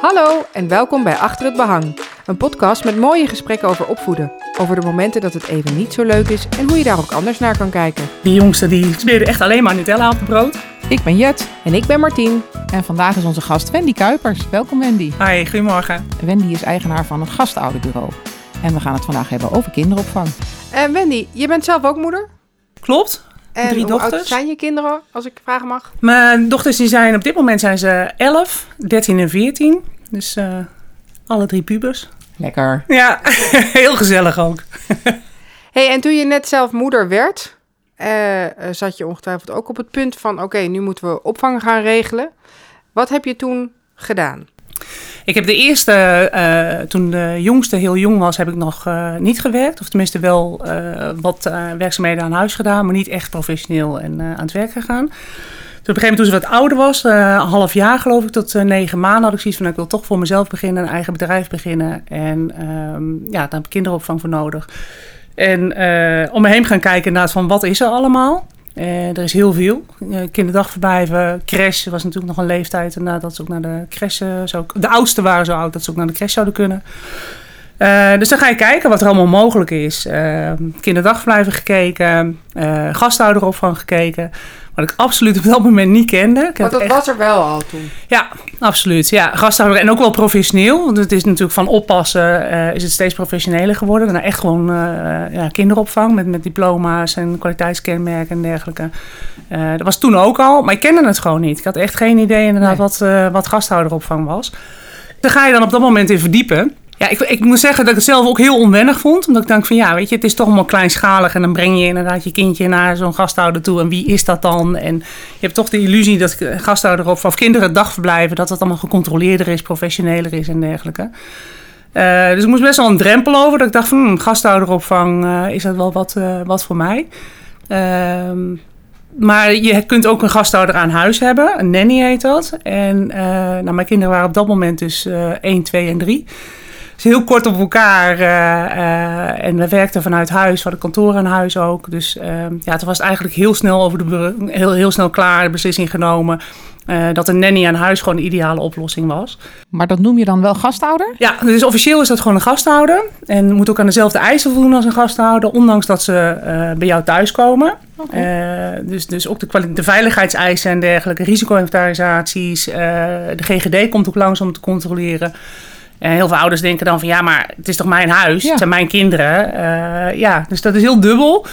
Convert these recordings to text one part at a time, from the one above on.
Hallo en welkom bij Achter het Behang. Een podcast met mooie gesprekken over opvoeden. Over de momenten dat het even niet zo leuk is en hoe je daar ook anders naar kan kijken. Die jongste die smeerde echt alleen maar Nutella op het brood. Ik ben Jet En ik ben Martien. en vandaag is onze gast Wendy Kuipers. Welkom Wendy. Hi, goedemorgen. Wendy is eigenaar van een gastouderbureau. En we gaan het vandaag hebben over kinderopvang. En Wendy, je bent zelf ook moeder? Klopt. En Drie hoe oud dochters. zijn je kinderen, als ik vragen mag? Mijn dochters die zijn op dit moment zijn ze 11, 13 en 14. Dus eh, alle drie pubers. Lekker. Ja, heel gezellig ook. hey, en toen je net zelf moeder werd, eh, eh, zat je ongetwijfeld ook op het punt van... oké, nu moeten we opvang gaan regelen. Wat heb je toen gedaan? Ik heb de eerste, eh, toen de jongste heel jong was, heb ik nog eh, niet gewerkt. Of tenminste wel eh, wat werkzaamheden aan huis gedaan, maar niet echt professioneel en aan het werk gegaan. Toen op een gegeven moment, toen ze wat ouder was, een half jaar geloof ik, tot negen maanden, had ik zoiets van, nou, ik wil toch voor mezelf beginnen, een eigen bedrijf beginnen. En ehm, ja, daar heb ik kinderopvang voor nodig. En om me heen gaan kijken inderdaad van, wat is er allemaal? Eh, er is heel veel. Eh, kinderdagverblijven, crash was natuurlijk nog een leeftijd. Inderdaad, dat ze ook naar de crash. De oudste waren zo oud dat ze ook naar de crash zouden kunnen. Eh, dus dan ga je kijken wat er allemaal mogelijk is. Kinderdagverblijven gekeken, gastouderopvang gekeken. Wat ik absoluut op dat moment niet kende. Ik Want dat echt- was er wel al toen. ja, absoluut. Ja, gastouder en ook wel professioneel. Want het is natuurlijk van oppassen eh, is het steeds professioneler geworden. Nou, echt gewoon eh, ja, kinderopvang met, met diploma's en kwaliteitskenmerken en dergelijke. Eh, dat was toen ook al, maar ik kende het gewoon niet. Ik had echt geen idee inderdaad Nee. wat, wat gasthouderopvang was. Daar ga je dan op dat moment in verdiepen. Ja, ik, ik moet zeggen dat ik het zelf ook heel onwennig vond. Omdat ik denk van ja, weet je, het is toch allemaal kleinschalig. En dan breng je inderdaad je kindje naar zo'n gasthouder toe. En wie is dat dan? En je hebt toch de illusie dat gasthouder of, of kinderen dagverblijven... dat het allemaal gecontroleerder is, professioneler is en dergelijke. Eh, dus ik moest best wel een drempel over. Dat ik dacht van hmm, gastouderopvang, eh, is dat wel wat, eh, wat voor mij? Ehm, maar je kunt ook een gasthouder aan huis hebben. Een nanny heet dat. En nou, mijn kinderen waren op dat moment dus eh 1, 2 en 3. Dus heel kort op elkaar. eh, eh, en we werkten vanuit huis. We hadden kantoor aan huis ook. Dus ehm, ja, toen was het eigenlijk heel snel over de heel, heel snel klaar, de beslissing genomen. eh, dat een nanny aan huis gewoon de ideale oplossing was. Maar dat noem je dan wel gastouder? Ja, dus officieel is dat gewoon een gasthouder. En moet ook aan dezelfde eisen voldoen als een gasthouder. Ondanks dat ze bij jou thuiskomen. Oké. Eh, dus, dus ook de, de veiligheidseisen en dergelijke, risico-inventarisaties. de GGD komt ook langs om te controleren. En heel veel ouders denken dan van ja, maar het is toch mijn huis, Ja. het zijn mijn kinderen. Eh, ja, dus dat is heel dubbel.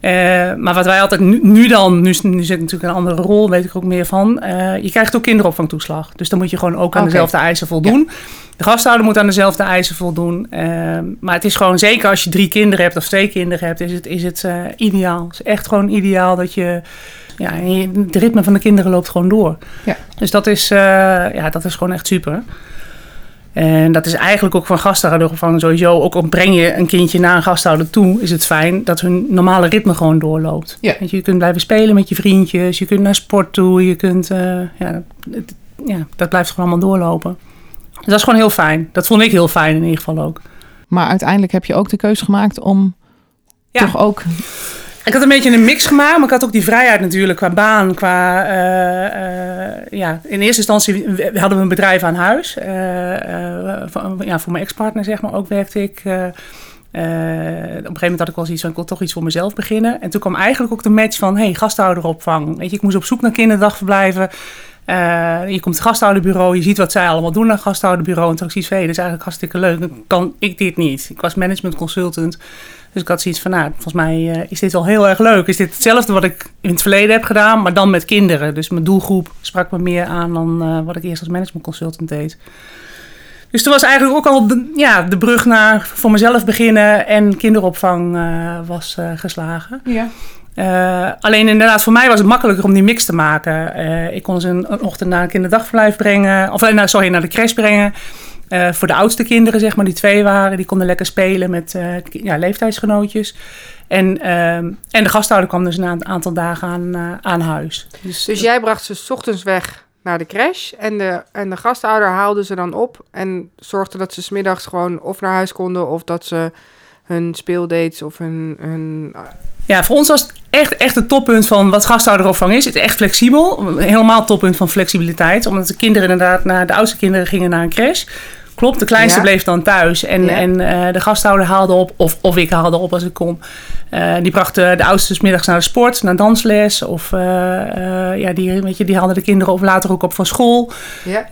Eh, maar wat wij altijd nu, nu dan, nu, nu zit natuurlijk een andere rol, weet ik ook meer van. eh, je krijgt ook kinderopvangtoeslag. Dus dan moet je gewoon ook aan dezelfde eisen voldoen. De gasthouder moet aan dezelfde eisen voldoen. Eh, maar het is gewoon zeker als je drie kinderen hebt of twee kinderen hebt, is het, is het eh, ideaal. Het is echt gewoon ideaal dat je. Ja, het ritme van de kinderen loopt gewoon door. Ja. Dus dat is, eh, ja, dat is gewoon echt super. En dat is eigenlijk ook van gasthouderopvang sowieso. Ook al breng je een kindje naar een gasthouder toe, is het fijn dat hun normale ritme gewoon doorloopt. Ja. Want je kunt blijven spelen met je vriendjes, je kunt naar sport toe, je kunt, eh, ja, het- ja, dat blijft gewoon allemaal doorlopen. Dus dat is gewoon heel fijn. Dat vond ik heel fijn in ieder geval ook. Maar uiteindelijk heb je ook de keuze gemaakt om Ja. toch ook... Ik had een beetje een mix gemaakt, maar ik had ook die vrijheid natuurlijk qua baan, qua... eh, eh, ja, in eerste instantie hadden we een bedrijf aan huis. Eh, voor, ja, voor mijn ex-partner zeg maar ook werkte ik. op een gegeven moment had ik wel zoiets van, ik wil toch iets voor mezelf beginnen. En toen kwam eigenlijk ook de match van, hey, gasthouderopvang. Weet je, ik moest op zoek naar kinderdagverblijven. Eh, je komt het gasthouderbureau, je ziet wat zij allemaal doen aan het. En toen ik hey, dat is eigenlijk hartstikke leuk. Dan kan ik dit niet. Ik was management consultant. Dus ik had zoiets van, nou, volgens mij eh, is dit wel heel erg leuk. Is dit hetzelfde wat ik in het verleden heb gedaan, maar dan met kinderen. Dus mijn doelgroep sprak me meer aan dan eh, wat ik eerst als management consultant deed. Dus toen was eigenlijk ook al de, ja, de brug naar voor mezelf beginnen en kinderopvang was geslagen. Ja. Eh, alleen inderdaad, voor mij was het makkelijker om die mix te maken. Eh, ik kon ze een, een ochtend naar een kinderdagverblijf brengen. Of eh, nou, sorry, naar de crash brengen. Voor de oudste kinderen, zeg maar, die twee waren. Die konden lekker spelen met ja, leeftijdsgenootjes. En, ehm, en de gasthouder kwam dus na een aantal dagen aan, aan huis. Dus, Dus jij bracht ze 's ochtends weg naar de crash. En de, en de gastouder haalde ze dan op. En zorgde dat ze smiddags gewoon of naar huis konden. Of dat ze hun speeldates of hun... hun Ja, voor ons was het echt, echt het toppunt van wat gasthouderopvang is. Het is echt flexibel. Helemaal toppunt van flexibiliteit. Omdat de kinderen inderdaad, naar, de oudste kinderen gingen naar een crash. Klopt, de kleinste Ja. bleef dan thuis. En, Ja. en eh, de gasthouder haalde op, of, of ik haalde op als ik kon. Eh, die bracht de, de oudste middags naar de sport, naar dansles. Of eh, ja, die, weet je, die haalde de kinderen of later ook op van school. Ja.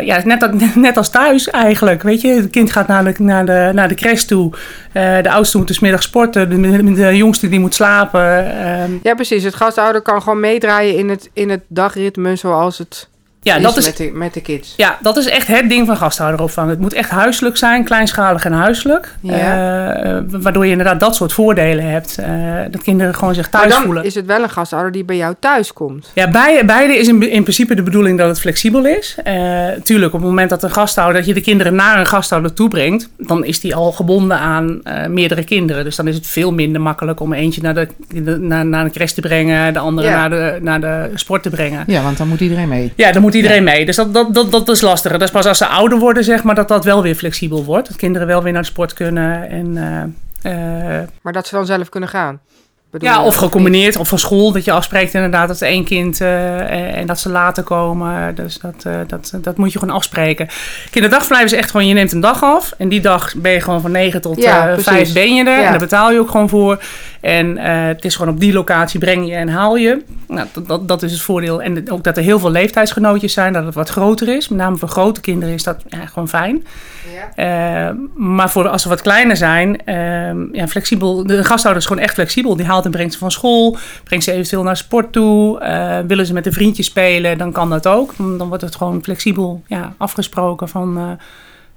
Ja, net, als- net als thuis eigenlijk. Weet je, het kind gaat naar de, naar de, naar de crash toe. De oudste moet dus middag sporten. De, de jongste die moet slapen. Ehm, ja, precies. Het gasthouder kan gewoon meedraaien in het, in het dagritme zoals het ja, is, dat is met, de, met de kids. Ja, dat is echt het ding van gasthouderopvang. Het moet echt huiselijk zijn, kleinschalig en huiselijk. Ja. Eh, waardoor je inderdaad dat soort voordelen hebt. Eh, dat kinderen gewoon zich Maar thuis dan voelen. is het wel een gasthouder die bij jou thuis komt. Ja, beide, beide is in, in principe de bedoeling dat het flexibel is. Eh, tuurlijk, op het moment dat een gasthouder, dat je de kinderen naar een gasthouder toe brengt, dan is die al gebonden aan eh, meerdere kinderen. Dus dan is het veel minder makkelijk om eentje naar de, de- naar, naar de crash te brengen, de andere Ja. naar, de, naar de sport te brengen. Ja, want dan moet iedereen mee. Ja, dan moet iedereen mee. Dus dat, dat, dat, dat is lastig. Dat is pas als ze ouder worden, zeg maar, dat dat wel weer flexibel wordt. Dat kinderen wel weer naar de sport kunnen. En, eh, eh, Maar dat ze dan zelf kunnen gaan. Bedoel ja, je of gecombineerd, of van school. Dat je afspreekt inderdaad dat één kind eh, en dat ze later komen. Dus dat, eh, dat, dat moet je gewoon afspreken. Kinderdagverblijf is echt gewoon, je neemt een dag af. En die dag ben je gewoon van 9 tot Ja, eh, precies. 5 ben je er. Ja. En daar betaal je ook gewoon voor. En eh, het is gewoon op die locatie breng je en haal je. Nou, dat, dat, dat is het voordeel. En ook dat er heel veel leeftijdsgenootjes zijn, dat het wat groter is. Met name voor grote kinderen is dat ja, gewoon fijn. Ja. Eh, maar voor als ze wat kleiner zijn, ehm, ja, flexibel. De gasthouder is gewoon echt flexibel. Die haalt en brengt ze van school, brengt ze eventueel naar sport toe. Eh, willen ze met een vriendje spelen, dan kan dat ook. Dan dan wordt het gewoon flexibel ja, afgesproken van.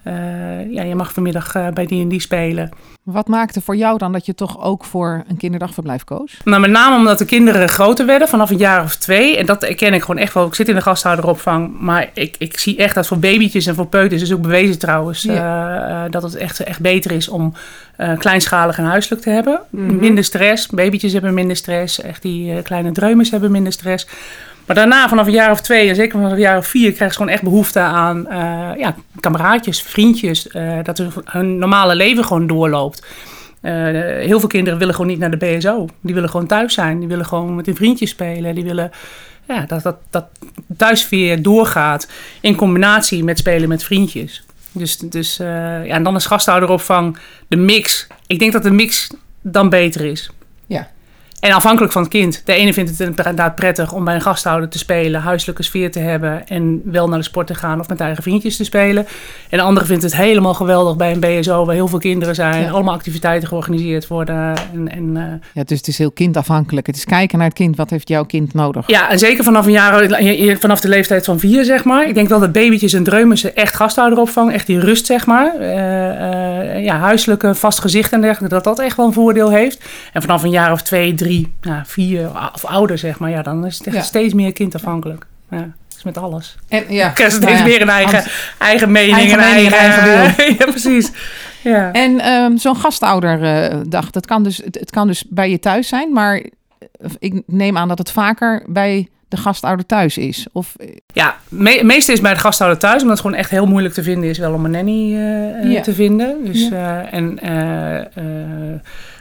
Eh, ja, je mag vanmiddag eh, bij die en die spelen. Wat maakte voor jou dan dat je toch ook voor een kinderdagverblijf koos? Nou, met name omdat de kinderen groter werden vanaf een jaar of twee. En dat herken ik gewoon echt wel. Ik zit in de gasthouderopvang. Maar ik, ik zie echt dat voor babytjes en voor peuters is ook bewezen trouwens. eh, dat het echt, echt beter is om kleinschalig en huiselijk te hebben. Mhm. Minder stress. Babytjes hebben minder stress. Echt die kleine dreumers hebben minder stress. Maar daarna, vanaf een jaar of twee en zeker vanaf een jaar of vier, krijgen ze gewoon echt behoefte aan eh, ja, kameraadjes, vriendjes. eh, dat hun, hun normale leven gewoon doorloopt. Eh, heel veel kinderen willen gewoon niet naar de BSO. Die willen gewoon thuis zijn. Die willen gewoon met hun vriendjes spelen. Die willen ja, dat, dat, dat thuisfeer doorgaat in combinatie met spelen met vriendjes. Dus, dus ja, en dan is gasthouderopvang de mix. Ik denk dat de mix dan beter is. En afhankelijk van het kind. De ene vindt het inderdaad prettig om bij een gasthouder te spelen, huiselijke sfeer te hebben en wel naar de sport te gaan of met eigen vriendjes te spelen. En de andere vindt het helemaal geweldig bij een BSO waar heel veel kinderen zijn, Ja. allemaal activiteiten georganiseerd worden. En, en, eh, Ja, dus het is heel kindafhankelijk. Het is kijken naar het kind. Wat heeft jouw kind nodig? ja, en zeker vanaf een jaar, je- je- vanaf de leeftijd van vier, zeg maar. Ik denk wel dat babytjes en dreumen echt gastouderopvang, echt die rust, zeg maar. Eh, eh, ja, huiselijke vast gezicht en dergelijke, dat dat echt wel een voordeel heeft. En vanaf een jaar of twee, drie, nou, vier of ouder, zeg maar, ja, dan is het echt steeds meer kindafhankelijk. Ja, met alles. En, ja, steeds nou ja, meer een eigen, eigen mening Eigen en mening, eigen, eigen ja, precies. Ja. En ehm, zo'n gastouderdag, dat kan dus, het, het kan dus bij je thuis zijn, maar ik neem aan dat het vaker bij de gastouder thuis is. Of, Ja, me meeste is bij de gasthouder thuis, omdat het gewoon echt heel moeilijk te vinden is wel om een nanny Ja. te vinden. Dus, eh, en eh,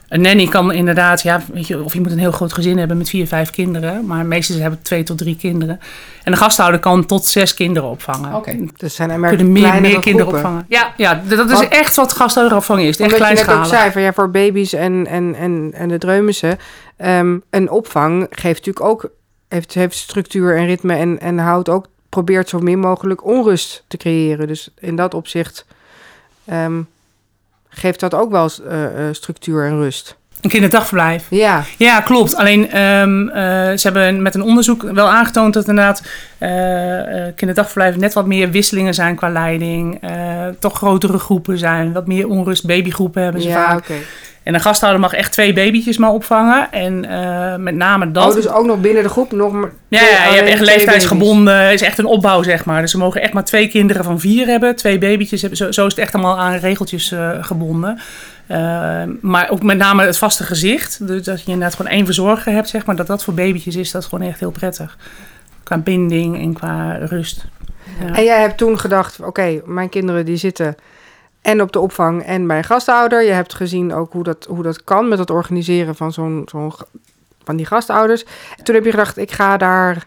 een nanny kan inderdaad, ja, weet je, of je moet een heel groot gezin hebben met vier, vijf kinderen, maar meestal hebben twee tot drie kinderen. En de gasthouder kan tot zes kinderen opvangen. Oké. Dus zijn er We maar kunnen meer, meer kinderen groepen. opvangen. Ja, ja, dat is Want- echt wat gasthouderopvang is. Echt je net ook kleinschalig. zei, van, ja, voor baby's en, en, en, en de dreumissen... ehm, een opvang geeft natuurlijk ook... heeft, heeft structuur en ritme en, en houdt ook... probeert zo min mogelijk onrust te creëren. Dus in dat opzicht... ehm, geeft dat ook wel eh, eh, structuur en rust. Een kinderdagverblijf. Ja, Ja, klopt. Alleen ehm, eh, ze hebben met een onderzoek wel aangetoond dat inderdaad eh, kinderdagverblijven net wat meer wisselingen zijn qua leiding. toch grotere groepen zijn, wat meer onrust. Babygroepen hebben ze ja vaak. En een gasthouder mag echt twee babytjes maar opvangen. En met name dat. Oh, dus ook nog binnen de groep nog maar... ja, ja, je hebt echt leeftijdsgebonden. is echt een opbouw, zeg maar. Dus ze mogen echt maar twee kinderen van vier hebben. Twee babytjes hebben. Zo, zo is het echt allemaal aan regeltjes gebonden. Eh, maar ook met name het vaste gezicht. Dus dat je inderdaad gewoon één verzorger hebt, zeg maar. Dat dat voor babytjes is, dat is gewoon echt heel prettig. Qua binding en qua rust. Ja. En jij hebt toen gedacht, oké, mijn kinderen die zitten en op de opvang en bij een gasthouder. Je hebt gezien ook hoe dat, hoe dat kan met het organiseren van zo'n zo'n van die gastouders. En toen heb je gedacht, ik ga daar...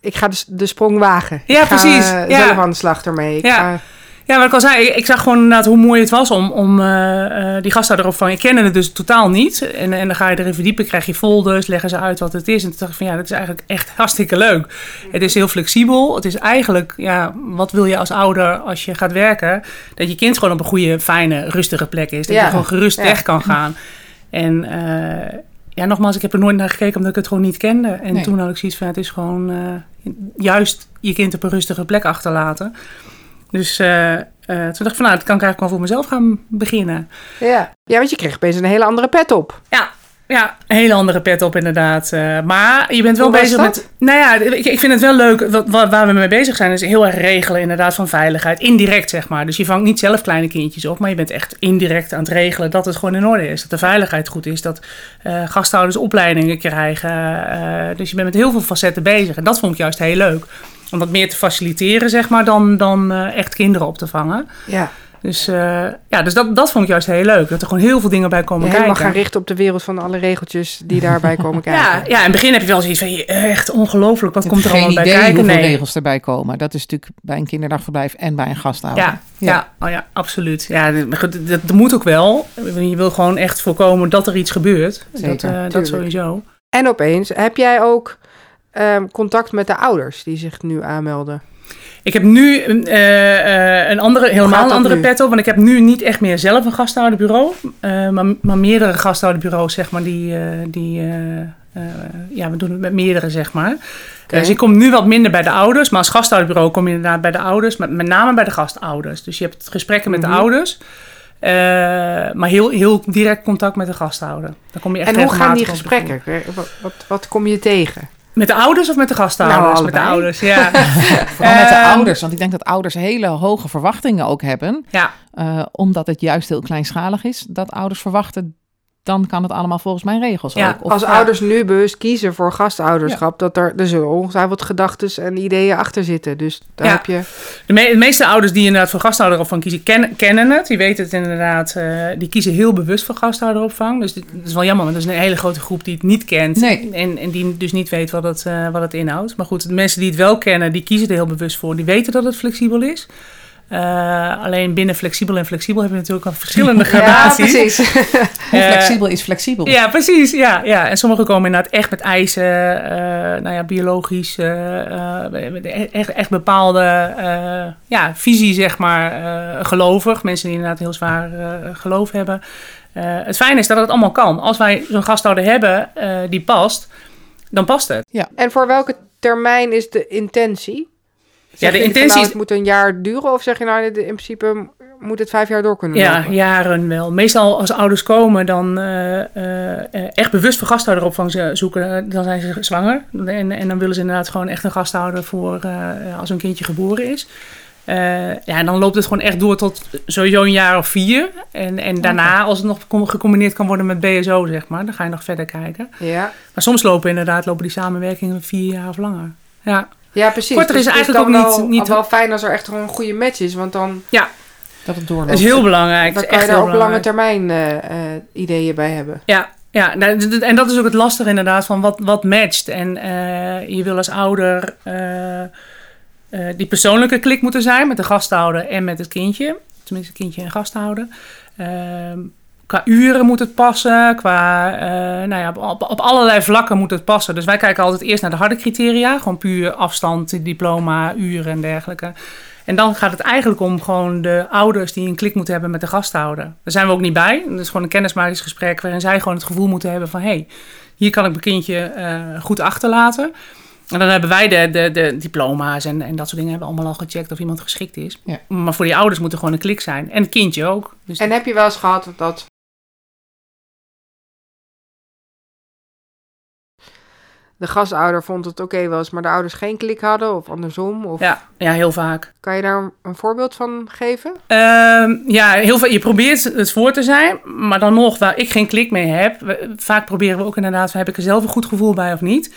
Ik ga de, de sprong wagen. Ja, ik ga, precies. eh, Ja. zelf aan de slag ermee. Ik Ja. ga- Ja, wat ik al zei, ik, ik zag gewoon inderdaad hoe mooi het was om, om eh, die gastouderopvang. Ik kende het dus totaal niet. En, en dan ga je erin verdiepen, krijg je folders, leggen ze uit wat het is. En toen dacht ik van ja, dat is eigenlijk echt hartstikke leuk. Het is heel flexibel. Het is eigenlijk, ja, wat wil je als ouder als je gaat werken? Dat je kind gewoon op een goede, fijne, rustige plek is. Dat Ja. je gewoon gerust Ja. weg kan gaan. En eh, ja, nogmaals, ik heb er nooit naar gekeken omdat ik het gewoon niet kende. En Nee. toen had ik zoiets van, het is gewoon juist je kind op een rustige plek achterlaten. Dus eh, eh, toen dacht ik van, nou, dat kan ik eigenlijk wel voor mezelf gaan beginnen. ja. ja, want je kreeg opeens een hele andere pet op. Ja, ja een hele andere pet op inderdaad. Eh, maar je bent wel bezig dat? met... Nou ja, ik, ik vind het wel leuk. Wat, wat- waar we mee bezig zijn is heel erg regelen inderdaad van veiligheid. Indirect zeg maar. Dus je vangt niet zelf kleine kindjes op. Maar je bent echt indirect aan het regelen dat het gewoon in orde is. Dat de veiligheid goed is. Dat gasthouders opleidingen krijgen. dus je bent met heel veel facetten bezig. En dat vond ik juist heel leuk. Om dat meer te faciliteren zeg maar dan, dan eh, echt kinderen op te vangen. Ja. Dus, eh, ja, dus dat, dat vond ik juist heel leuk. Dat er gewoon heel veel dingen bij komen Je kijken. helemaal gaan richten op de wereld van alle regeltjes die daarbij komen kijken. Ja, ja, in het begin heb je wel zoiets van, je- echt ongelooflijk, wat komt er allemaal bij kijken? hoeveel Nee. regels erbij komen. Dat is natuurlijk bij een kinderdagverblijf en bij een gasthouder. Ja, ja. Oh ja, absoluut. Ja, dat, dat moet ook wel. Je wil gewoon echt voorkomen dat er iets gebeurt. Zeker, dat, eh, dat tuurlijk. sowieso. En opeens heb jij ook ehm, contact met de ouders die zich nu aanmelden. Ik heb nu een, eh, eh, een andere, helemaal een andere nu? pet op. Want ik heb nu niet echt meer zelf een gasthouderbureau. eh, maar, maar meerdere gasthouderbureaus, zeg maar, die... die ja, we doen het met meerdere, zeg maar. Dus ik kom nu wat minder bij de ouders. Maar als gasthouderbureau kom je inderdaad bij de ouders. Met, met name bij de gastouders. Dus je hebt gesprekken met Mhm. de ouders. eh, maar heel, heel direct contact met de gasthouder. Dan kom je echt En hoe gaan die gesprekken? Wat, wat kom je tegen? Met de ouders of met de gasthouders? Nou, met de ouders, ja. Vooral met de Ehm, ouders. Want ik denk dat ouders hele hoge verwachtingen ook hebben. Ja, eh, omdat het juist heel kleinschalig is. Dat ouders verwachten, dan kan het allemaal volgens mijn regels Ja, ook. Of, Als ja. ouders nu bewust kiezen voor gastouderschap, dat er, er zullen ongetwijfeld gedachten en ideeën achter zitten. Dus daar Ja. heb je. De, me- de meeste ouders die inderdaad voor gasthouderopvang kiezen, ken- kennen het. Die weten het inderdaad. eh, die kiezen heel bewust voor gasthouderopvang. Dus dit, dat is wel jammer, want dat is een hele grote groep die het niet kent. Nee. En, en die dus niet weet wat het, eh, wat het inhoudt. Maar goed, de mensen die het wel kennen, die kiezen er heel bewust voor. Die weten dat het flexibel is. Eh, alleen binnen flexibel en flexibel hebben we natuurlijk al verschillende Ja, gradaties. precies. Hoe Eh, flexibel is flexibel? Ja, precies. Ja, ja. En sommigen komen inderdaad echt met eisen, eh, nou ja, biologisch, echt, echt bepaalde eh, ja, visie, zeg maar, eh, gelovig. Mensen die inderdaad heel zwaar geloof hebben. Eh, het fijne is dat het allemaal kan. Als wij zo'n gasthouder hebben eh, die past, dan past het. En voor welke termijn is de intentie? Zeg de intentie nou, het moet een jaar duren, of zeg je nou, in principe moet het vijf jaar door kunnen Ja, lopen? jaren wel. Meestal als ouders komen, dan eh, eh, echt bewust voor gasthouderopvang zoeken, eh, dan zijn ze zwanger. En, en dan willen ze inderdaad gewoon echt een gasthouder voor als hun kindje geboren is. Ja, en dan loopt het gewoon echt door tot sowieso een jaar of vier. En, en daarna, als het nog com- gecombineerd kan worden met BSO, zeg maar, dan ga je nog verder kijken. Ja, Maar soms lopen inderdaad lopen die samenwerkingen vier jaar of langer. Ja, ja precies. Korter is Dus het eigenlijk dan ook niet- wel, niet- wel fijn als er echt gewoon een goede match is, want dan, Dat het doorloopt. dat is heel belangrijk. dan kan is je echt daar ook lange termijn eh, eh, ideeën bij hebben. Ja, ja nou, en dat is ook het lastige inderdaad van wat, wat matcht. En eh, je wil als ouder eh, eh, die persoonlijke klik moeten zijn met de gasthouder en met het kindje. Tenminste, kindje en gasthouder. Qua uren moet het passen, qua, eh, nou ja, op, allerlei vlakken moet het passen. Dus wij kijken altijd eerst naar de harde criteria, gewoon puur afstand, diploma, uren en dergelijke. En dan gaat het eigenlijk om gewoon de ouders die een klik moeten hebben met de gasthouder. Daar zijn we ook niet bij. Het is gewoon een kennismakingsgesprek waarin zij gewoon het gevoel moeten hebben van... hé, hey, hier kan ik mijn kindje eh, goed achterlaten. En dan hebben wij de, de, de diploma's en, en dat soort dingen hebben we allemaal al gecheckt of iemand geschikt is. Ja. Maar voor die ouders moet er gewoon een klik zijn. En het kindje ook. Dus En heb je wel eens gehad dat de gastouder vond het oké was, maar de ouders geen klik hadden of andersom? Of ja, ja, heel vaak. kan je daar een, voorbeeld van geven? Ehm, ja, heel veel, je probeert het voor te zijn, maar dan nog, waar ik geen klik mee heb, we- vaak proberen we ook inderdaad, heb ik er zelf een goed gevoel bij of niet.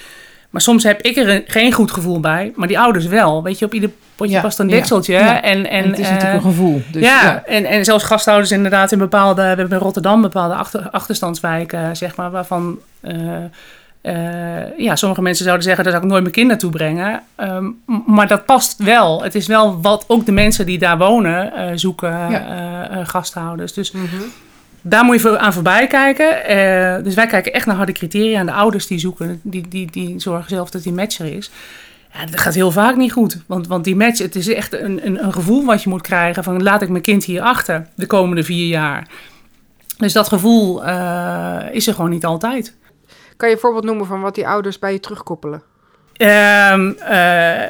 Maar soms heb ik er een- geen goed gevoel bij, maar die ouders wel. Weet je, op ieder potje Ja, past een dekseltje. ja. En, en, En het is eh, natuurlijk een gevoel. Dus, ja, ja. En, en zelfs gasthouders inderdaad in bepaalde... We hebben in Rotterdam bepaalde achter, achterstandswijken, zeg maar, waarvan... eh, eh, ja, sommige mensen zouden zeggen, daar zou ik nooit mijn kind naartoe brengen. Ehm, maar dat past wel. Het is wel wat ook de mensen die daar wonen eh, zoeken, Ja. eh, gasthouders. Dus daar moet je voor- aan voorbij kijken. Dus wij kijken echt naar harde criteria. En de ouders die zoeken, die, die, die zorgen zelf dat die match er is. Ja, dat gaat heel vaak niet goed. Want, want die match, het is echt een, een, een gevoel wat je moet krijgen van laat ik mijn kind hier achter de komende vier jaar. Dus dat gevoel is er gewoon niet altijd. Kan je een voorbeeld noemen van wat die ouders bij je terugkoppelen? Ehm, eh,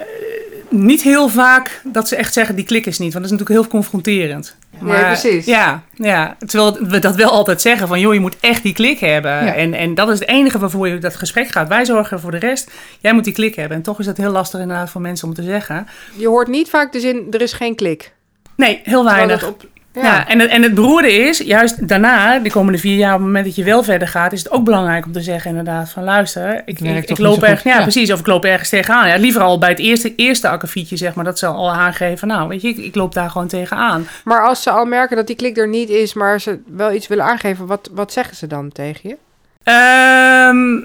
niet heel vaak dat ze echt zeggen die klik is niet, want dat is natuurlijk heel confronterend. Ja, precies. Ja, ja, terwijl we dat wel altijd zeggen van joh, je moet echt die klik hebben. Ja. En, en dat is het enige waarvoor je dat gesprek gaat. Wij zorgen voor de rest, jij moet die klik hebben. En toch is dat heel lastig inderdaad voor mensen om te zeggen. Je hoort niet vaak de zin, er is geen klik. Nee, heel weinig. op- Ja. ja. en, het, en het beroerde is, juist daarna, de komende vier jaar, op het moment dat je wel verder gaat, is het ook belangrijk om te zeggen inderdaad van luister, ik, ik, loop ergens, ja, Ja. precies, of ik loop ergens tegenaan. Ja, liever al bij het eerste, eerste akkefietje, zeg maar, dat zal al aangeven, nou, weet je, ik, ik loop daar gewoon tegenaan. Maar als ze al merken dat die klik er niet is, maar ze wel iets willen aangeven, wat, wat zeggen ze dan tegen je? Ehm,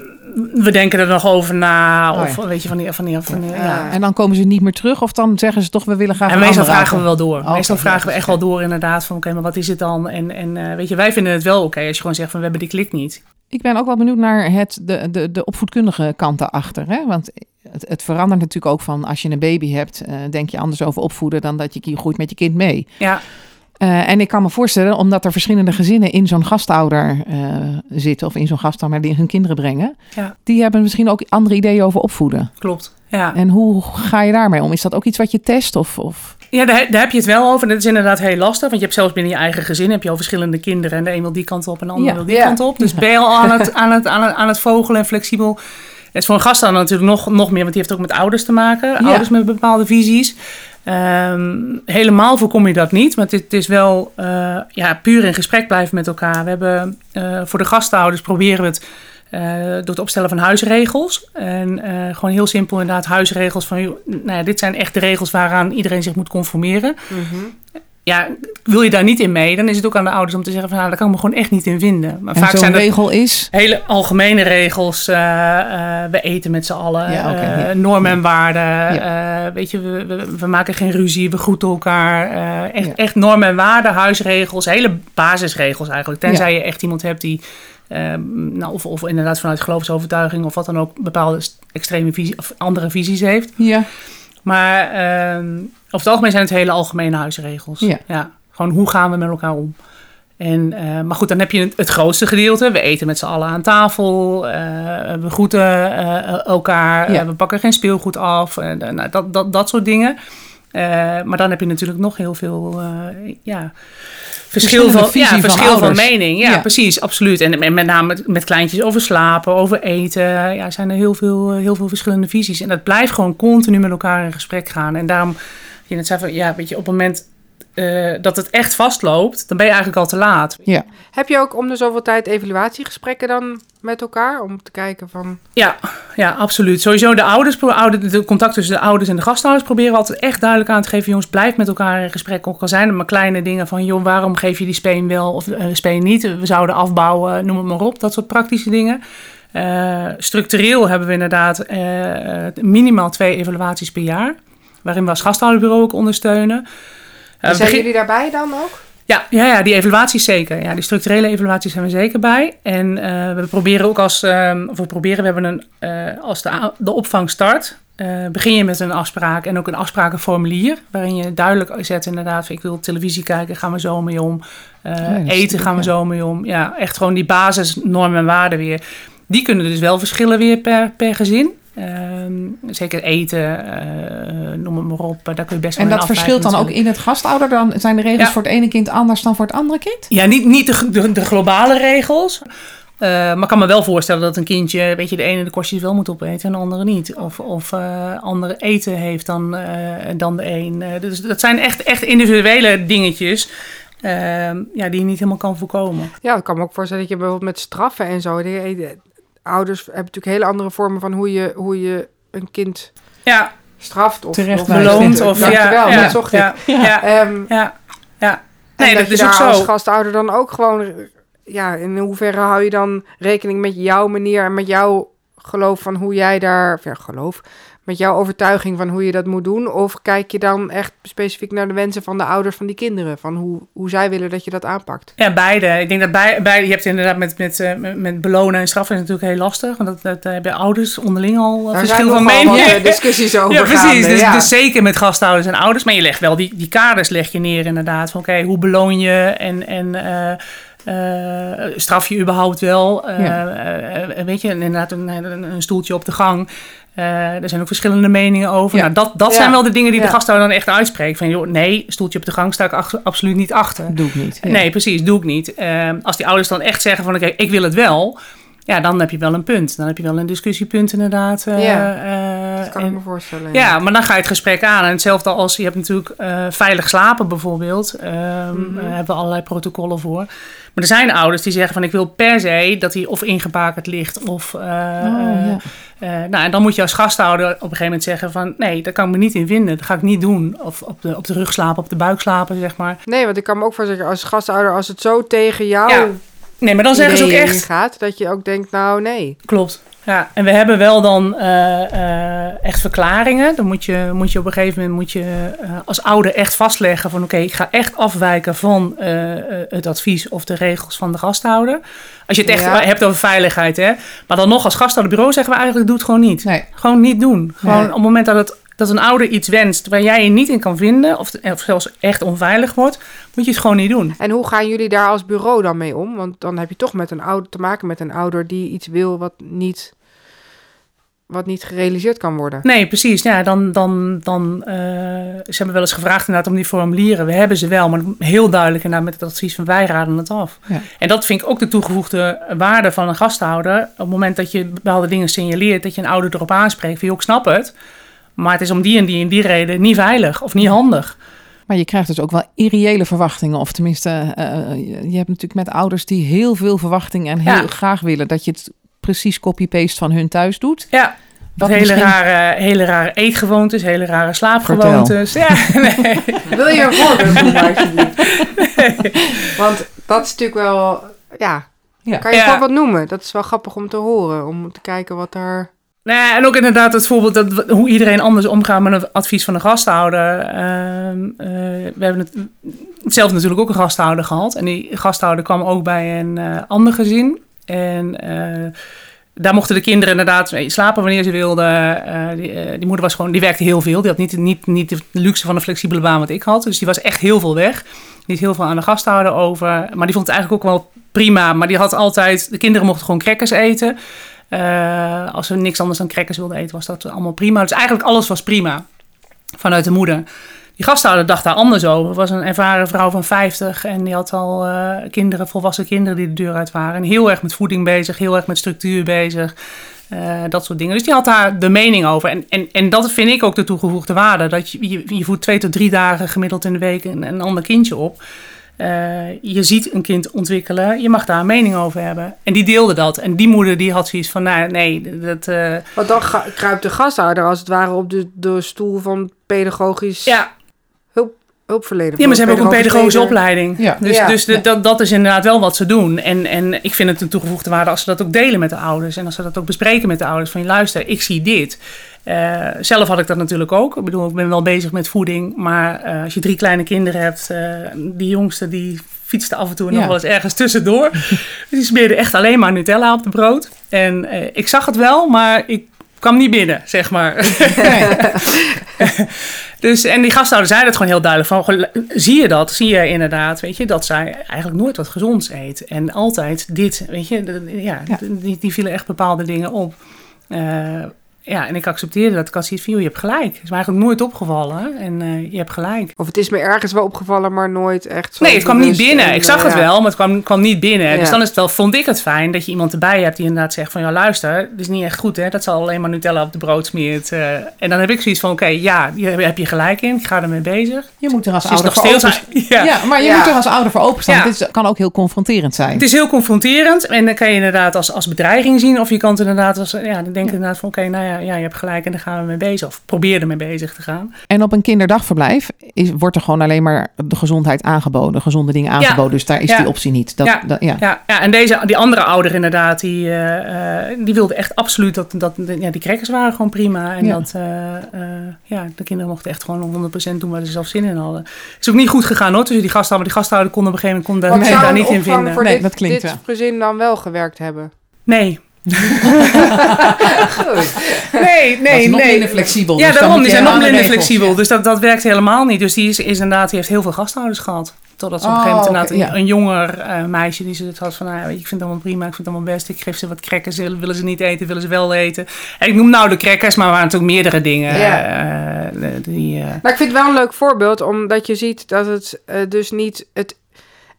we denken er nog over na, Oh of ja. weet je, van die, van die, van die, ja. Ja. En dan komen ze niet meer terug of dan zeggen ze toch, we willen graag En meestal vragen we wel door. Oh, meestal vragen we echt wel door inderdaad van oké, maar wat is het dan? En, en eh, weet je, wij vinden het wel oké als je gewoon zegt van we hebben die klik niet. Ik ben ook wel benieuwd naar het, de, de, de opvoedkundige kant daarachter. Hè? Want het, het verandert natuurlijk ook van als je een baby hebt, eh, denk je anders over opvoeden dan dat je groeit met je kind mee. Ja, Eh, en ik kan me voorstellen, omdat er verschillende gezinnen in zo'n gastouder eh, zitten, of in zo'n gastouder die hun kinderen brengen, Ja. die hebben misschien ook andere ideeën over opvoeden. klopt. Ja. En hoe ga je daarmee om? Is dat ook iets wat je test? Of, of... Ja, daar, daar heb je het wel over. En dat is inderdaad heel lastig. Want je hebt zelfs binnen je eigen gezin heb je al verschillende kinderen. En de een wil die kant op en de ander Ja. wil die Ja. kant op. Dus ben je al aan het, aan het, aan het, aan het vogelen en flexibel. Het is voor een gast dan natuurlijk nog, nog meer, want die heeft ook met ouders te maken. Ouders met bepaalde visies. Ehm, helemaal voorkom je dat niet. Maar het, is wel eh, ja, puur in gesprek blijven met elkaar. We hebben eh, voor de gastouders proberen we het eh, door het opstellen van huisregels. En gewoon heel simpel inderdaad huisregels van... Nou ja, dit zijn echt de regels waaraan iedereen zich moet conformeren. Ja, wil je daar niet in mee, dan is het ook aan de ouders om te zeggen van... nou, daar kan ik me gewoon echt niet in vinden. Maar En vaak zijn regel is... hele algemene regels. eh, eh, we eten met z'n allen. Ja, eh, ja. normen en waarden. weet je, we, we, we maken geen ruzie. We groeten elkaar. echt, echt normen en waarden, huisregels. Hele basisregels eigenlijk. Tenzij je echt iemand hebt die... eh, nou, of, of inderdaad vanuit geloofsovertuiging of wat dan ook bepaalde extreme visie of andere visies heeft. Ja, Maar ehm, over het algemeen zijn het hele algemene huisregels. Ja. Gewoon hoe gaan we met elkaar om? En, eh, maar goed, dan heb je het, het grootste gedeelte. We eten met z'n allen aan tafel. eh, we groeten eh, elkaar. Ja. we pakken geen speelgoed af. nou, dat, dat, dat soort dingen. Eh, maar dan heb je natuurlijk nog heel veel eh, ja, verschil, van, ja, van verschil van, mening. Ja, Ja. precies, absoluut. En met, met name met, met kleintjes over slapen, over eten. Ja, zijn er heel veel, heel veel verschillende visies. En dat blijft gewoon continu met elkaar in gesprek gaan. En daarom, je net zei van, ja, weet je, op het moment eh, dat het echt vastloopt, dan ben je eigenlijk al te laat. ja. Heb je ook om de zoveel tijd evaluatiegesprekken dan met elkaar? Om te kijken van... Ja, ja, absoluut. Sowieso de ouders, de contact tussen de ouders en de gastouders proberen we altijd echt duidelijk aan te geven. Jongens, blijf met elkaar in gesprek. Ook al zijn er maar kleine dingen van, joh, waarom geef je die speen wel of uh, speen niet? We zouden afbouwen, noem het maar op. Dat soort praktische dingen. Uh, structureel hebben we inderdaad uh, minimaal twee evaluaties per jaar. Waarin we als gasthouderbureau ook ondersteunen. En zijn jullie daarbij dan ook? Ja, ja, ja, die evaluaties zeker. Ja, die structurele evaluaties zijn we zeker bij. En uh, we proberen ook als, um, of we proberen, we hebben een, uh, als de, de opvang start, uh, begin je met een afspraak en ook een afsprakenformulier. Waarin je duidelijk zet inderdaad, ik wil televisie kijken, gaan we zo mee om. Uh, ja, eten gaan we zo mee om. Ja, echt gewoon die basisnormen en waarden weer. Die kunnen dus wel verschillen weer per, per gezin. Um, zeker eten, uh, noem het maar op. Daar kun je best wel En dat verschilt dan ook in het gastouder? Dan zijn de regels Ja. voor het ene kind anders dan voor het andere kind? Ja, niet, niet de, de, de globale regels. Uh, maar ik kan me wel voorstellen dat een kindje, weet je, de ene de kostjes wel moet opeten en de andere niet. Of, of uh, andere eten heeft dan, uh, dan de een. dus dat zijn echt, echt individuele dingetjes. ja, die je niet helemaal kan voorkomen. Ja, ik kan me ook voorstellen dat je bijvoorbeeld met straffen en zo. Ouders hebben natuurlijk hele andere vormen van hoe je, hoe je een kind ja. straft of, Terecht of beloont. Of, Dankjewel, ja, dat zocht ja, ik. Ja, um, ja, ja. Nee, dat, dat, is je ook daar als zo. gastouder dan ook gewoon... Ja, in hoeverre hou je dan rekening met jouw manier en met jouw geloof van hoe jij daar, of ja, geloof, met jouw overtuiging van hoe je dat moet doen? Of kijk je dan echt specifiek naar de wensen van de ouders van die kinderen? Van hoe, hoe zij willen dat je dat aanpakt? Ja, beide. Ik denk dat bij, beide, je hebt inderdaad met, met, eh, met, met belonen en straffen is natuurlijk heel lastig. Want dat, dat hebben ouders onderling al uh, Daar verschil zijn van mening. eh, discussies over Ja, precies. Dus, ja. dus zeker met gasthouders en ouders. Maar je legt wel die, die kaders leg je neer inderdaad. Van oké, hoe beloon je en, en eh, eh, straf je überhaupt wel? Eh, Ja. eh, eh, weet je, inderdaad een, een stoeltje op de gang. Eh, er zijn ook verschillende meningen over. Ja. Nou, dat dat Ja. zijn wel de dingen die de gasthouder dan echt uitspreekt. Van joh, nee, stoeltje op de gang sta ik ach- absoluut niet achter. Doe ik niet. Nee, precies, doe ik niet. Ehm, als die ouders dan echt zeggen van oké, ik wil het wel. Ja, dan heb je wel een punt. Dan heb je wel een discussiepunt inderdaad. eh, Ja, eh, kan en- ik me voorstellen. ja, maar dan ga je het gesprek aan. En hetzelfde als je hebt natuurlijk eh, veilig slapen bijvoorbeeld. Ehm Mhm. Daar hebben we allerlei protocollen voor. Maar er zijn ouders die zeggen van ik wil per se dat hij of ingebakerd ligt of... eh, Oh, ja. eh, nou, en dan moet je als gasthouder op een gegeven moment zeggen van... nee, daar kan ik me niet in vinden. Dat ga ik niet doen. Of op de, op de rug slapen, op de buik slapen, zeg maar. Nee, want ik kan me ook voorstellen, als gastouder, als het zo tegen jou Ja, Nee, maar dan zeggen ze ook echt... gaat, dat je ook denkt, nou nee. Klopt. Ja, en we hebben wel dan eh, eh, echt verklaringen. Dan moet je, moet je op een gegeven moment moet je, eh, als ouder echt vastleggen van oké, ik ga echt afwijken van het advies of de regels van de gasthouder. Als je het echt Ja. hebt over veiligheid, hè. Maar dan nog als gasthouderbureau zeggen we eigenlijk, doe het gewoon niet. Nee. Gewoon niet doen. Gewoon Nee. op het moment dat, het, dat een ouder iets wenst waar jij je niet in kan vinden, of, of zelfs echt onveilig wordt, moet je het gewoon niet doen. En hoe gaan jullie daar als bureau dan mee om? Want dan heb je toch met een ouder te maken met een ouder die iets wil wat niet, wat niet gerealiseerd kan worden. Nee, precies. Ja, dan, dan, dan, eh, ze hebben wel eens gevraagd inderdaad om die formulieren. We hebben ze wel, maar heel duidelijk inderdaad met het advies van wij raden het af. Ja. En dat vind ik ook de toegevoegde waarde van een gasthouder. Op het moment dat je bepaalde dingen signaleert, dat je een ouder erop aanspreekt. Van, ik snap het, maar het is om die en die en die reden niet veilig of niet handig. Maar je krijgt dus ook wel irreële verwachtingen. Of tenminste, eh, eh, je hebt natuurlijk met ouders die heel veel verwachtingen en heel Ja. graag willen dat je het precies copy-paste van hun thuis doet. Ja, Wat hele, misschien- rare, hele rare eetgewoontes, hele rare slaapgewoontes. Ja, nee. Wil je een voorbeeld noemen alsjeblieft? Want dat is natuurlijk wel, ja, Ja. kan je Ja. gewoon wat noemen? Dat is wel grappig om te horen, om te kijken wat daar... Ja, en ook inderdaad het voorbeeld dat hoe iedereen anders omgaat met een advies van een gasthouder. Ehm, eh, we hebben het zelf natuurlijk ook een gasthouder gehad. En die gasthouder kwam ook bij een eh, ander gezin. En eh, daar mochten de kinderen inderdaad slapen wanneer ze wilden. Die, die moeder was gewoon, die werkte heel veel. Die had niet, niet, niet de luxe van een flexibele baan wat ik had. Dus die was echt heel veel weg. Niet heel veel aan de gasthouder over. Maar die vond het eigenlijk ook wel prima. Maar die had altijd, de kinderen mochten gewoon crackers eten. Eh, als ze niks anders dan crackers wilden eten, was dat allemaal prima. Dus eigenlijk alles was prima vanuit de moeder. Die gasthouder dacht daar anders over. Was een ervaren vrouw van 50 en die had al eh, kinderen, volwassen kinderen die de deur uit waren. En heel erg met voeding bezig, heel erg met structuur bezig. eh, dat soort dingen. Dus die had daar de mening over. En, en, en dat vind ik ook de toegevoegde waarde. Dat je, je, voedt twee tot drie dagen gemiddeld in de week een ander kindje op. Eh, je ziet een kind ontwikkelen, je mag daar een mening over hebben. En die deelde dat. En die moeder die had zoiets van, nou nee, dat... eh, Want dan kruipt de gastouder als het ware op de, de stoel van pedagogisch ja, hulpverlener. Ja, maar ze hebben ook een pedagogische leder. opleiding. Ja. Dus, Ja. dus de- Ja. dat, dat is inderdaad wel wat ze doen. En, en ik vind het een toegevoegde waarde als ze dat ook delen met de ouders. En als ze dat ook bespreken met de ouders. Van luister, ik zie dit. Eh, zelf had ik dat natuurlijk ook. Ik bedoel, ik ben wel bezig met voeding. Maar eh, als je drie kleine kinderen hebt. eh, die jongste die fietste af en toe nog wel eens ergens tussendoor. die smeerde echt alleen maar Nutella op de brood. En ik zag het wel, maar ik kwam niet binnen, zeg maar. Dus, en die gasthouder zei dat gewoon heel duidelijk. Van, zie je dat? Zie je inderdaad, weet je, dat zij eigenlijk nooit wat gezonds eet. En altijd dit, weet je, ja, Ja. Die, die vielen echt bepaalde dingen op. Eh, ja, en ik accepteerde dat. Van, joh, je hebt gelijk. Het is me eigenlijk nooit opgevallen. En eh, je hebt gelijk. Of het is me ergens wel opgevallen, maar nooit echt zo Nee, het kwam niet binnen. en, Ik zag eh, het ja. wel, maar het kwam, kwam niet binnen. Dus dan is het wel, vond ik het fijn dat je iemand erbij hebt die inderdaad zegt van... ja, luister, dit is niet echt goed, hè. Dat zal alleen maar Nutella op de brood smeert. eh. en dan heb ik zoiets van, oké, ja, hier heb je gelijk in. Ik ga ermee bezig. Je moet er als ouder nog voor steeds... open Ja. Ja. maar je Ja. moet er als ouder voor openstaan. Ja. Dit is- kan ook heel confronterend zijn. Het is heel confronterend en dan kan je inderdaad als, als bedreiging zien. Of je kan het inderdaad als, ja, dan denk je inderdaad van, oké, nou ja, ja, je hebt gelijk en daar gaan we mee bezig. Of probeer er mee bezig te gaan. En op een kinderdagverblijf is, wordt er gewoon alleen maar de gezondheid aangeboden, gezonde dingen aangeboden. Dus daar is Ja. die optie niet. Dat, Ja. dat- ja. Ja, ja en deze, die andere ouder inderdaad, die, eh, eh, die wilde echt absoluut dat, dat ja, die crackers waren gewoon prima. En Ja. dat, eh, eh, ja, de kinderen mochten echt gewoon 100% doen waar ze zelf zin in hadden. is ook niet goed gegaan hoor, tussen die gasthouder. Die gasthouder kon op een gegeven moment kon daar, daar niet in vinden. voor Nee, dit, dat klinkt dit wel. gezin dan wel gewerkt hebben? Nee. nee, Dat is nee, nog nee. minder flexibel. Ja, dus daarom, die zijn nog minder regels, flexibel. ja. Dus dat, dat werkt helemaal niet. Dus die is, is inderdaad, die heeft heel veel gasthouders gehad. Totdat ze op een Oh, gegeven moment inderdaad een, ja. een jonger eh, meisje die ze het had van, nou, ja, ik vind het allemaal prima, ik vind het allemaal best. Ik geef ze wat crackers, willen, willen ze niet eten, willen ze wel eten. En ik noem nou de crackers, maar er waren natuurlijk meerdere dingen. Ja. eh, die, eh, Nou, ik vind het wel een leuk voorbeeld, omdat je ziet dat het dus niet het,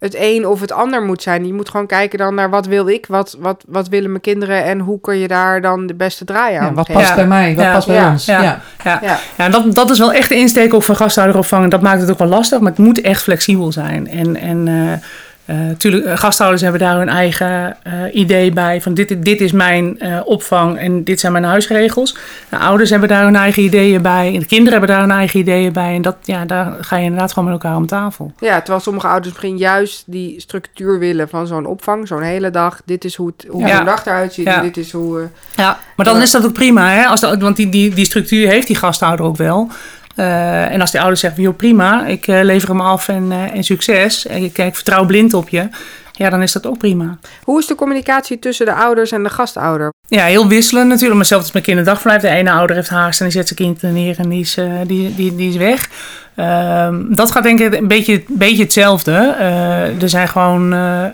het een of het ander moet zijn. Je moet gewoon kijken dan naar wat wil ik, wat, wat, wat willen mijn kinderen en hoe kun je daar dan de beste draai aan Ja, wat geven. past Ja. bij mij? Wat Ja. past bij Ja. ons? Ja. Ja. ja. Ja. Ja, dat, dat is wel echt de insteek ook van gasthouderopvang. Dat maakt het ook wel lastig, maar het moet echt flexibel zijn. En, en eh, eh, tuurlijk, eh, gasthouders hebben daar hun eigen eh, idee bij. Van dit, dit is mijn opvang en dit zijn mijn huisregels. De ouders hebben daar hun eigen ideeën bij. En de kinderen hebben daar hun eigen ideeën bij. En dat, ja, daar ga je inderdaad gewoon met elkaar om tafel. Ja, terwijl sommige ouders misschien juist die structuur willen van zo'n opvang, zo'n hele dag. Dit is hoe, het, hoe Ja. zo'n dag eruit ziet Ja. dit is hoe... Ja, maar dan is dat ook prima, hè? Als de, want die, die, die structuur heeft die gasthouder ook wel. Eh, en als die ouders zeggen, joh prima, ik eh, lever hem af en, eh, en succes. En ik, ik vertrouw blind op je. Ja, dan is dat ook prima. Hoe is de communicatie tussen de ouders en de gastouder? Ja, heel wisselend natuurlijk. Maar zelfs met kinderdagverblijf. De ene ouder heeft haast en die zet zijn kind er neer en die is, eh, die, die, die is weg. Ehm, dat gaat denk ik een beetje, beetje hetzelfde. Eh, er zijn gewoon, eh,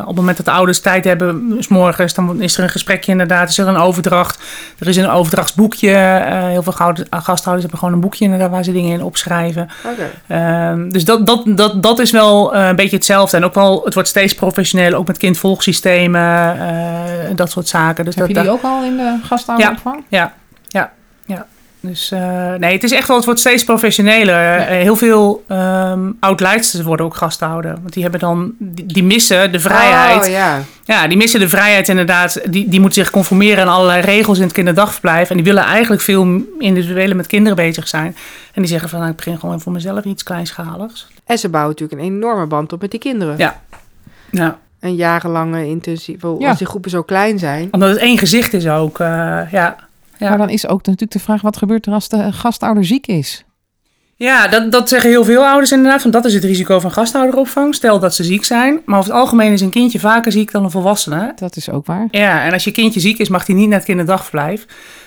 op het moment dat de ouders tijd hebben, s morgens, dan is er een gesprekje inderdaad. Is er een overdracht. Er is een overdrachtsboekje. Heel veel gasthouders hebben gewoon een boekje inderdaad waar ze dingen in opschrijven. Oké. Ehm, dus dat, dat, dat, dat is wel een beetje hetzelfde. En ook wel, het wordt steeds professioneler, ook met kindvolgsystemen, eh dat soort zaken. Dus Heb dat, je die ook al in de gasthouderopvang? ja, ja, ja. Dus eh, nee, het is echt wel, het wordt steeds professioneler. Eh, heel veel ehm oud-leidsters worden ook gasthouder. Want die hebben dan, die, die missen de vrijheid. Oh, ja. Ja, die missen de vrijheid inderdaad. Die, die moeten zich conformeren aan allerlei regels in het kinderdagverblijf. En die willen eigenlijk veel individueler met kinderen bezig zijn. En die zeggen van, nou, ik begin gewoon voor mezelf iets kleinschaligs. En ze bouwen natuurlijk een enorme band op met die kinderen. Ja. Ja, Een jarenlange intensief. Ja. Als die groepen zo klein zijn. omdat het één gezicht is ook. eh, ja. Ja. Maar dan is ook natuurlijk de vraag, wat gebeurt er als de gastouder ziek is? Ja, dat, dat zeggen heel veel ouders inderdaad. Want dat is het risico van gasthouderopvang. Stel dat ze ziek zijn. Maar over het algemeen is een kindje vaker ziek dan een volwassene. Dat is ook waar. Ja, en als je kindje ziek is, mag hij niet naar het kinderdagverblijf.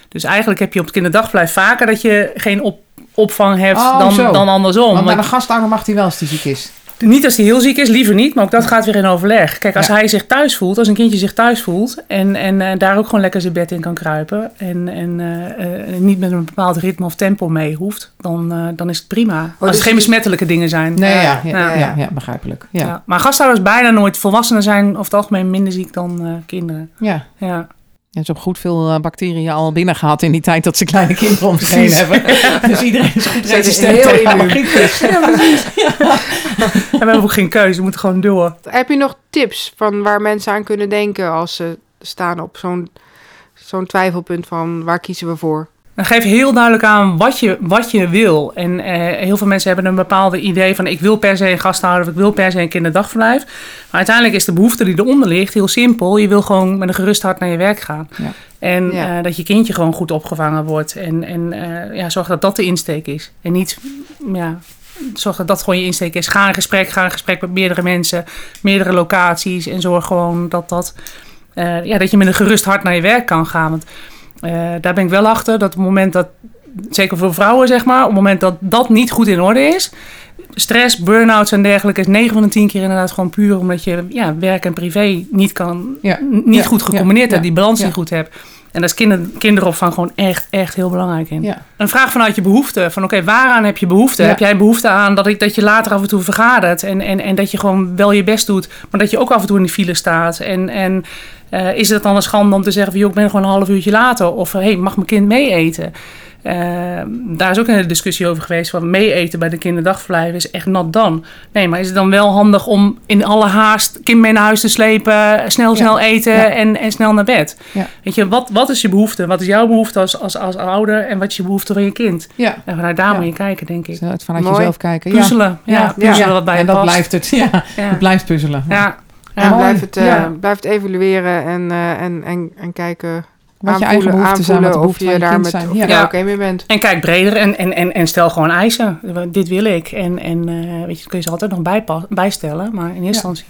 Dus eigenlijk heb je op het kinderdagverblijf vaker dat je geen op, opvang hebt Oh, dan, zo. dan andersom. Want naar Maar de gastouder mag hij wel als hij ziek is. Niet als hij heel ziek is, liever niet. Maar ook dat gaat weer in overleg. Kijk, als Ja. hij zich thuis voelt, als een kindje zich thuis voelt... en, en eh, daar ook gewoon lekker zijn bed in kan kruipen... en, en eh, eh, niet met een bepaald ritme of tempo mee hoeft... dan, dan is het prima. als dus het geen het is- besmettelijke dingen zijn. Nee, ja, ja, Ja. begrijpelijk. Ja. Maar gasthouders bijna nooit. Volwassenen zijn over het algemeen minder ziek dan kinderen. Ja. Ja. Ja, ze hebben goed veel eh, bacteriën al binnen gehad in die tijd dat ze kleine kinderen om zich heen Precies. hebben. Dus iedereen is goed resistent tegen immuun. griepjes. En we hebben ook geen keuze, we moeten gewoon door. Heb je nog tips van waar mensen aan kunnen denken als ze staan op zo'n zo'n twijfelpunt van waar kiezen we voor? Dan geef heel duidelijk aan wat je, wat je wil. En eh, heel veel mensen hebben een bepaalde idee van... ik wil per se een gasthouder of ik wil per se een kinderdagverblijf. Maar uiteindelijk is de behoefte die eronder ligt heel simpel. Je wil gewoon met een gerust hart naar je werk gaan. Ja. En Ja. eh, dat je kindje gewoon goed opgevangen wordt. En, en eh, ja, zorg dat dat de insteek is. En niet... Ja, Zorg dat dat gewoon je insteek is. Ga in gesprek, ga in gesprek met meerdere mensen, meerdere locaties. En zorg gewoon dat, dat, ja, dat je met een gerust hart naar je werk kan gaan. Want daar ben ik wel achter dat op het moment dat, zeker voor vrouwen zeg maar, op het moment dat dat niet goed in orde is, stress, burn-outs en dergelijke is 9 van de 10 keer inderdaad gewoon puur omdat je ja, werk en privé niet, kan, Ja. niet Ja. goed gecombineerd hebt, die balans niet goed hebt. En daar is kinder, kinderopvang gewoon echt, echt heel belangrijk in. Ja. Een vraag vanuit je behoefte. Van oké, waaraan heb je behoefte? Ja. Heb jij behoefte aan dat, ik, dat je later af en toe vergadert? En, en, en dat je gewoon wel je best doet, maar dat je ook af en toe in de file staat? En, en eh, is het dan een schande om te zeggen van joh, ik ben gewoon een half uurtje later? Of hé, hey, mag mijn kind mee eten? Eh, daar is ook een hele discussie over geweest van mee eten bij de kinderdagverblijven is echt nat dan. Nee, maar is het dan wel handig om in alle haast kind mee naar huis te slepen, snel snel eten Ja. en, en snel naar bed? Ja. Weet je, wat, wat is je behoefte? Wat is jouw behoefte als, als, als ouder en wat is je behoefte van je kind? Ja. En vanuit daar Ja. moet je kijken, denk ik. Vanuit Mooi. jezelf kijken. Puzzelen, ja, Ja. puzzelen Ja. wat bij je en dat past. blijft het. Ja, Ja. het blijft puzzelen. Ja. En blijf het, eh, Ja. blijf het evalueren en, eh, en, en, en kijken, Wat je eigen behoeften zijn, wat de of je daar met zijn. of Ja. je daar Ja. oké mee bent. En kijk breder en, en, en, en stel gewoon eisen. Dit wil ik. En, en eh, weet je, dat kun je ze altijd nog bijstellen. Maar in eerste instantie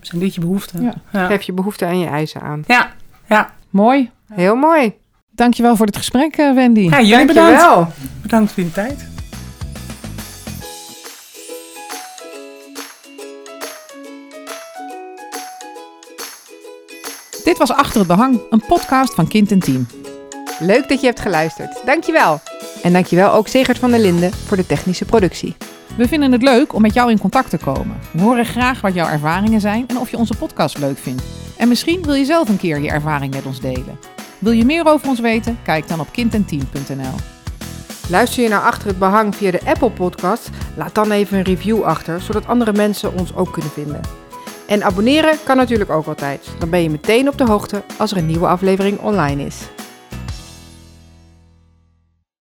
zijn dit je behoeften. Ja. Ja. Geef je behoeften en je eisen aan. Ja. Ja. Mooi. Heel mooi. Dankjewel voor het gesprek, eh, Wendy. ja, jullie bedankt. Dankjewel. Bedankt voor je tijd. Dit was Achter het Behang, een podcast van Kind en Team. Leuk dat je hebt geluisterd. Dankjewel. En dankjewel ook Segert van der Linden voor de technische productie. We vinden het leuk om met jou in contact te komen. We horen graag wat jouw ervaringen zijn en of je onze podcast leuk vindt. En misschien wil je zelf een keer je ervaring met ons delen. Wil je meer over ons weten? Kijk dan op kindenteam.nl. Luister je naar Achter het Behang via de Apple Podcast? Laat dan even een review achter, zodat andere mensen ons ook kunnen vinden. En abonneren kan natuurlijk ook altijd. Dan ben je meteen op de hoogte als er een nieuwe aflevering online is.